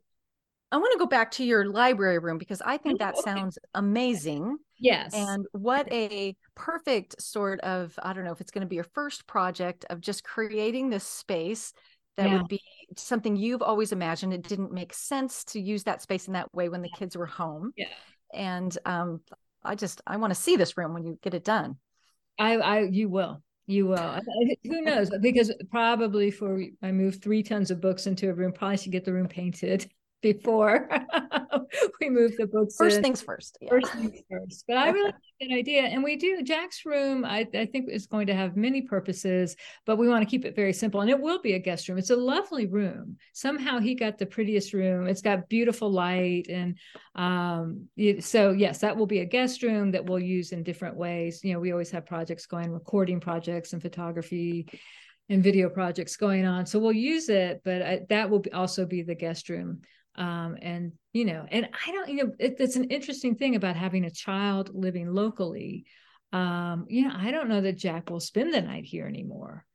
I want to go back to your library room because I think that (laughs) sounds amazing. Yes. And what a perfect sort of, I don't know if it's going to be your first project of just creating this space that yeah. would be something you've always imagined. It didn't make sense to use that space in that way when the kids were home. Yeah. And um, I just, I want to see this room when you get it done. I, I, you will. You will. Who knows? Because probably for I moved three tons of books into a room, probably should get the room painted before (laughs) we move the books. First in. things first. Yeah. First things first. But I really (laughs) like that idea. And we do Jack's room, I, I think is going to have many purposes, but we want to keep it very simple. And it will be a guest room. It's a lovely room. Somehow he got the prettiest room. It's got beautiful light. And um, so yes, that will be a guest room that we'll use in different ways. You know, we always have projects going, recording projects and photography and video projects going on. So we'll use it, but I, that will be, also be the guest room um, and you know and i don't you know it, it's an interesting thing about having a child living locally. Um you know i don't know that jack will spend the night here anymore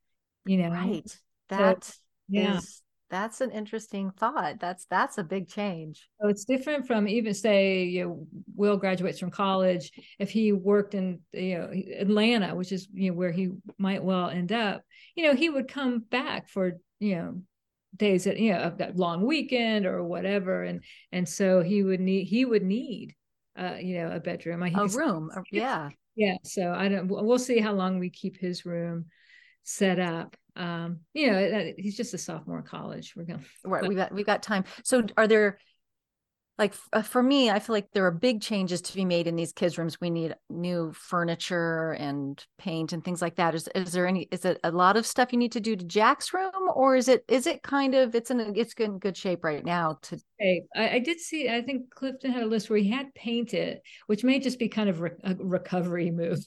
you know? Right. That so, yeah. is, that's an interesting thought. That's that's a big change. So it's different from even say you know will graduates from college. If he worked in you know atlanta which is you know where he might well end up you know he would come back for you know days that you know of that long weekend or whatever. And and so he would need he would need uh you know a bedroom. A room yeah. yeah. So i don't we'll see how long we keep his room set up. Um you know he's just a sophomore in college. We're going right. We've got we've got time. So are there like uh, for me i feel like there are big changes to be made in these kids rooms. We need new furniture and paint and things like that. Is, is there any is it a lot of stuff you need to do to jack's room or is it is it kind of it's in it's in good shape right now to I, I, did see i think clifton had a list where he had painted which may just be kind of re- a recovery move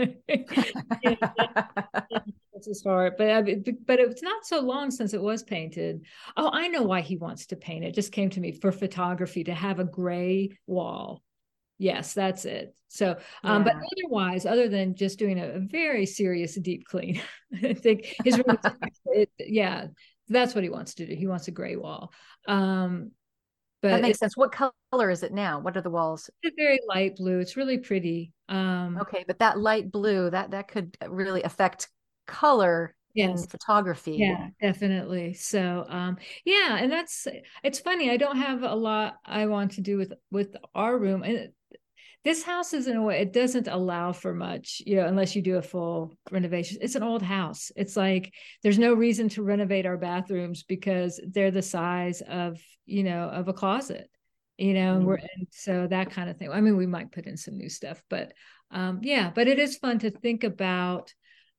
(laughs) his heart, but but it's not so long since it was painted. Oh, I know why he wants to paint it. it. Just came to me for photography to have a gray wall. Yes, that's it. So, um, yeah. but otherwise, other than just doing a, a very serious deep clean, (laughs) I think his room, (laughs) it, yeah, that's what he wants to do. He wants a gray wall. Um, but that makes sense. What color is it now? What are the walls? It's very light blue. It's really pretty. Um, okay, but that light blue that that could really affect color yes. in photography. Yeah, definitely. So um yeah, and that's it's funny. I don't have a lot I want to do with with our room. And this house is in a way it doesn't allow for much you know unless you do a full renovation. It's an old house. It's like there's no reason to renovate our bathrooms because they're the size of you know of a closet you know mm-hmm. and so that kind of thing. I mean we might put in some new stuff but um yeah but it is fun to think about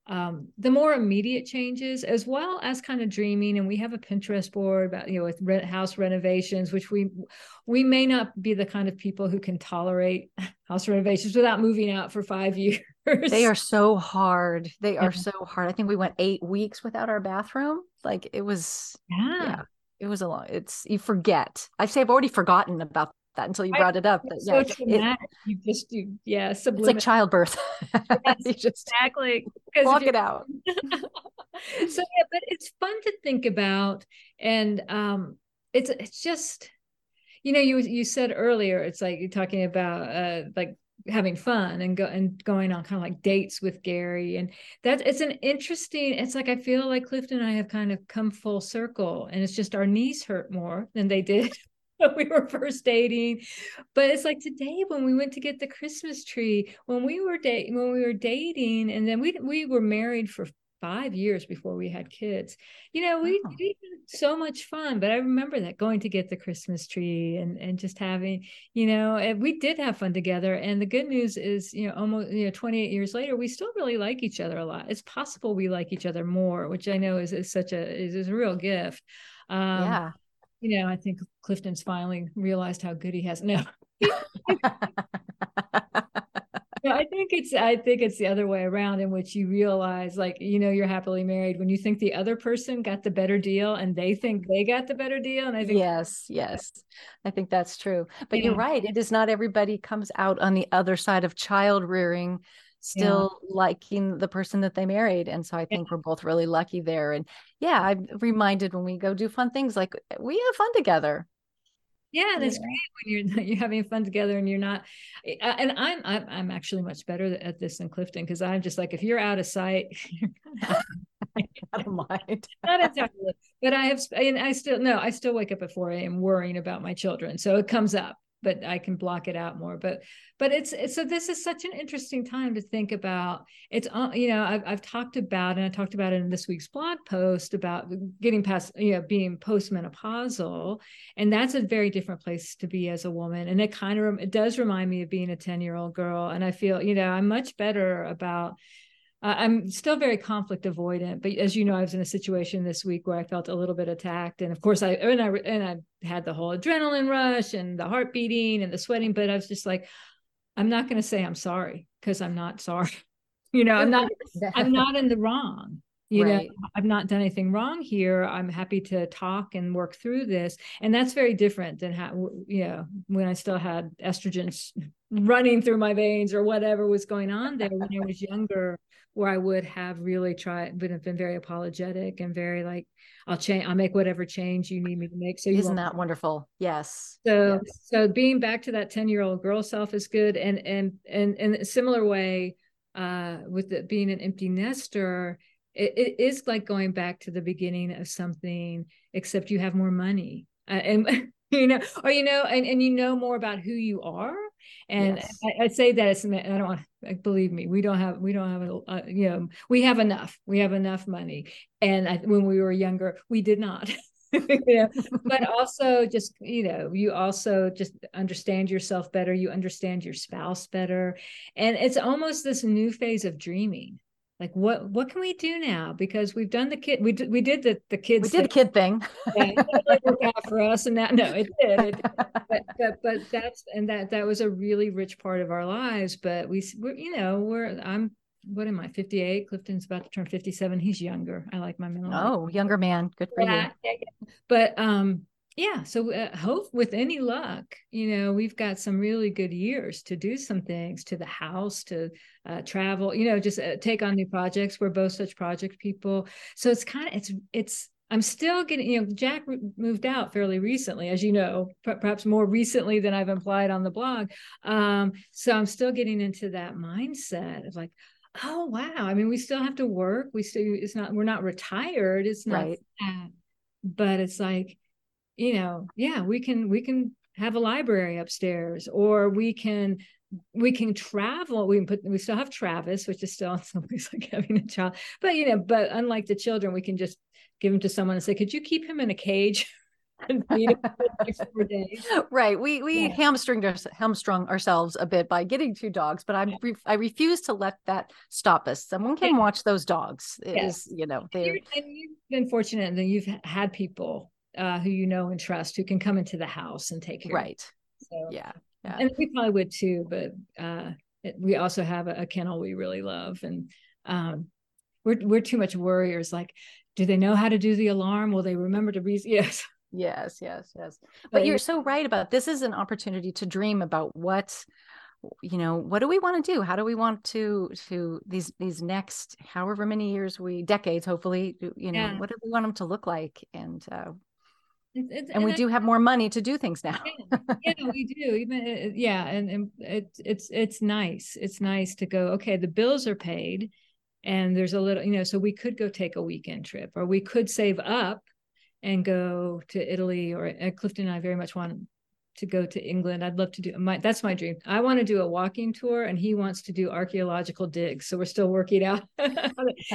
um, the more immediate changes, as well as kind of dreaming. And we have a Pinterest board about you know with rent, house renovations, which we we may not be the kind of people who can tolerate (laughs) house renovations without moving out for five (laughs) years. They are so hard. They are yeah. so hard. I think we went eight weeks without our bathroom. Like it was. Yeah. yeah it was a lot. It's you forget. I say I've already forgotten about that until you brought I, it up. But yeah, so it, you just you yeah, subliminal. It's like childbirth. (laughs) Yes, you just exactly block it out. (laughs) so yeah, but it's fun to think about, and um, it's it's just you know you you said earlier it's like you're talking about uh like having fun and go and going on kind of like dates with Gary and that it's an interesting it's like I feel like Clifton and I have kind of come full circle and it's just our knees hurt more than they did (laughs) we were first dating. But it's like today when we went to get the christmas tree when we were dating when we were dating and then we we were married for five years before we had kids. You know we, oh. we had so much fun but i remember that going to get the christmas tree and and just having you know and we did have fun together. And the good news is you know almost you know 28 years later we still really like each other a lot. It's possible we like each other more which i know is, is such a is, is a real gift. Um, yeah you know, I think Clifton's finally realized how good he has. No. (laughs) no, I I think it's I think it's the other way around in which you realize like you know you're happily married when you think the other person got the better deal and they think they got the better deal and I think yes yes I think that's true but yeah. you're right it is not everybody comes out on the other side of child rearing still yeah. liking the person that they married and so I think yeah. we're both really lucky there and yeah I'm reminded when we go do fun things like we have fun together yeah that's yeah. great when you're (laughs) you're having fun together and you're not eh, and i'm i'm, I'm actually much better at this than clifton because i'm just like if you're out of sight (laughs) I don't (laughs) mind. not entirely but i have and i still no i still wake up at 4 a.m worrying about my children so it comes up but I can block it out more. But but it's, it's so this is such an interesting time to think about. It's uh, you know I've I've talked about and I talked about it in this week's blog post about getting past you know being postmenopausal, and that's a very different place to be as a woman. And it kind of it does remind me of being a ten year old girl, and I feel you know I'm much better about I'm still very conflict avoidant, but as you know, I was in a situation this week where I felt a little bit attacked, and of course, I and I and I had the whole adrenaline rush and the heart beating and the sweating, but I was just like, I'm not going to say I'm sorry because I'm not sorry. (laughs) you know, I'm not I'm (laughs) not in the wrong. You right. know, I've not done anything wrong here. I'm happy to talk and work through this, and that's very different than how you know when I still had estrogens running through my veins or whatever was going on there when I was (laughs) younger where I would have really tried, would have been very apologetic and very like, I'll change, I'll make whatever change you need me to make. So isn't that wonderful? Yes. So, yes. so being back to that 10 year old girl self is good. And, and, and, in a similar way, uh, with it being an empty nester, it, it is like going back to the beginning of something, except you have more money. Uh, and, (laughs) you know, or, you know, and, and you know more about who you are and yes. I, would say that it's, I don't want, like, believe me, we don't have, we don't have, a, uh, you know, we have enough, we have enough money. And I, when we were younger, we did not. (laughs) you know, but also just, you know, you also just understand yourself better. You understand your spouse better. And it's almost this new phase of dreaming like what what can we do now because we've done the kid we did we did the the kids we did thing. kid thing yeah, (laughs) out for us and that no it did, it did. (laughs) But, but but that's and that that was a really rich part of our lives but we we're, you know we're i'm what am I, 58? Clifton's about to turn 57. He's younger. I like my middle. Oh, younger man. Good for yeah, you. Yeah, yeah. But um, yeah so uh, hope with any luck you know we've got some really good years to do some things to the house to uh, travel you know just uh, take on new projects. We're both such project people. So it's kind of it's it's i'm still getting you know jack moved out fairly recently as you know perhaps more recently than i've implied on the blog. Um, so i'm still getting into that mindset of like oh wow i mean we still have to work. We still it's not we're not retired it's not right. that but it's like you know yeah we can we can have a library upstairs or we can we can travel we can put we still have travis which is still in (laughs) some ways like having a child but you know but unlike the children we can just give him to someone and say could you keep him in a cage (laughs) (laughs) right we we yeah. hamstringed our, hamstrung ourselves a bit by getting two dogs but yeah. i refuse to let that stop us someone can watch those dogs it is you know they're and you've been fortunate that you've had people uh, who you know and trust who can come into the house and take care. Right. So, yeah. Yeah. And we probably would too, but uh, it, we also have a, a, kennel we really love, and um, we're we're too much worriers. Like, do they know how to do the alarm? Will they remember to read? (laughs) Yes. Yes, yes, yes. But, but you're so right about this is an opportunity to dream about what you know what do we want to do how do we want to to these these next however many years we decades hopefully you know yeah. what do we want them to look like and uh, it's, it's, and, and, we I, do have more money to do things now. yeah, yeah, we do. Even uh, uh, yeah, and, and it's it's it's nice. It's nice to go. Okay, the bills are paid, and there's a little, you know, so we could go take a weekend trip, or we could save up and go to Italy. Or uh, Clifton and I very much want to go to England. I'd love to do my. That's my dream. I want to do a walking tour, and he wants to do archaeological digs. So we're still working out. (laughs) Dude,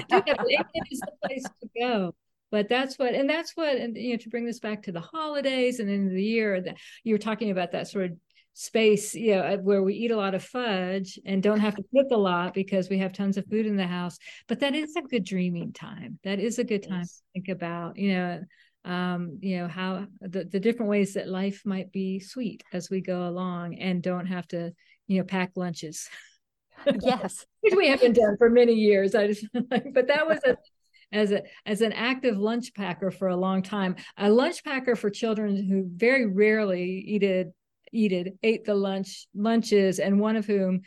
England is the place to go but that's what and that's what and you know to bring this back to the holidays and end of the year that you were talking about that sort of space you know where we eat a lot of fudge and don't have to cook a lot because we have tons of food in the house but that is a good dreaming time that is a good time yes. to think about you know um, you know how the, the different ways that life might be sweet as we go along and don't have to you know pack lunches (laughs) Yes. Which we haven't done for many years. I just (laughs) but that was a as a as an active lunch packer for a long time. A lunch packer for children who very rarely eat it, eat it, ate the lunch lunches, and one of whom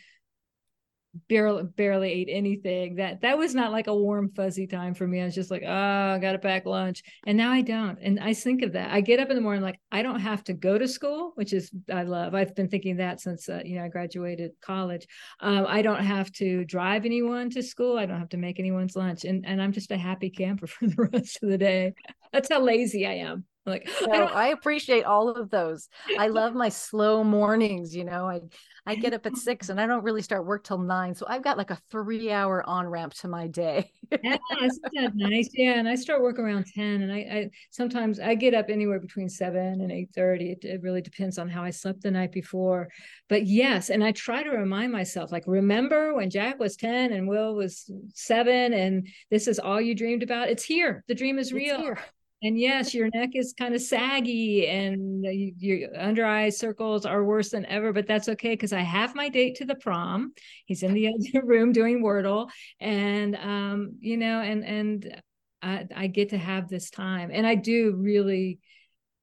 barely barely ate anything. That that was not like a warm fuzzy time for me. I was just like oh i gotta pack lunch. And now i don't. And i think of that. I get up in the morning like i don't have to go to school which is i love. I've been thinking that since uh, you know i graduated college. Um, i don't have to drive anyone to school. I don't have to make anyone's lunch. And, and i'm just a happy camper (laughs) for the rest of the day. That's how lazy i am. Like no, I, I, appreciate all of those. I love my slow mornings you know? I I get up at six and I don't really start work till nine. So I've got like a three hour on ramp to my day. (laughs) yeah, isn't that nice? Yeah. And I start work around 10 and I, I sometimes I get up anywhere between seven and 8 30. It, it really depends on how I slept the night before. But yes, and I try to remind myself, like, remember when Jack was 10 and Will was seven and this is all you dreamed about? It's here. The dream is real and yes, your neck is kind of saggy and your under eye circles are worse than ever, but that's okay because I have my date to the prom. He's in the other (laughs) room doing Wordle, and um, you know, and and I, I get to have this time, and I do really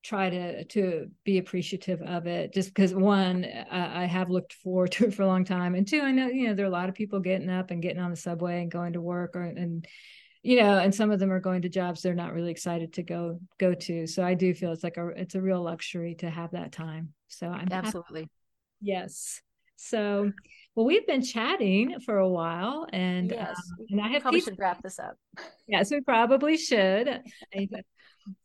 try to to be appreciative of it just because one uh, i have looked forward (laughs) to it for a long time and two i know you know there are a lot of people getting up and getting on the subway and going to work or and you know and some of them are going to jobs they're not really excited to go go to. So i do feel it's like a it's a real luxury to have that time. So i'm absolutely. Happy. yes. So well we've been chatting for a while and yes. um, and i have probably should wrap this up. Yes we probably should.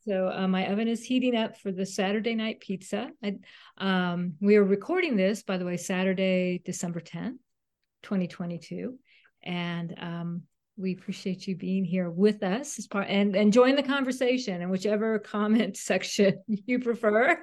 So uh, my oven is heating up for the saturday night pizza. I, um, we are recording this by the way saturday december 10th 2022 and um, we appreciate you being here with us as part and, and join the conversation in whichever comment (laughs) section you prefer.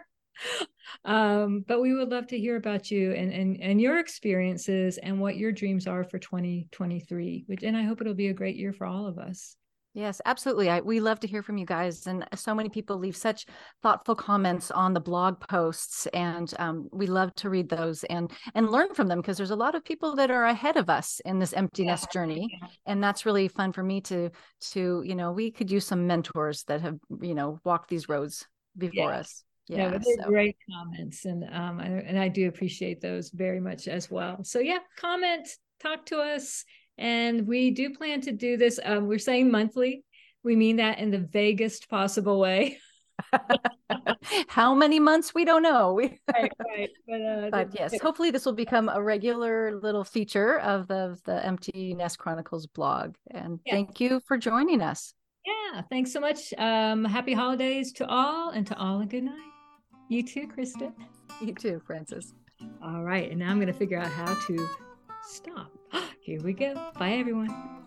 Um, but we would love to hear about you and, and and your experiences and what your dreams are for 2023. Which and I hope it'll be a great year for all of us. Yes, absolutely. I, we love to hear from you guys. And so many people leave such thoughtful comments on the blog posts. And um, we love to read those and, and learn from them because there's a lot of people that are ahead of us in this empty nest yeah. journey. And that's really fun for me to, to, you know, we could use some mentors that have, you know, walked these roads before yeah. us. Yeah, yeah they're so. great comments. And, um, I, and I do appreciate those very much as well. So yeah, comment, talk to us and we do plan to do this. Um, we're saying monthly. We mean that in the vaguest possible way. (laughs) How many months? We don't know. We... (laughs) right, right. But, uh, (laughs) but yes, hopefully this will become a regular little feature of the, the Empty Nest Chronicles blog. And yeah. thank you for joining us. Yeah, thanks so much. Um, happy holidays to all and to all a good night. You too, Kristen. You too, Frances. All right. And now I'm going to figure out how to stop. Here we go. Bye, everyone.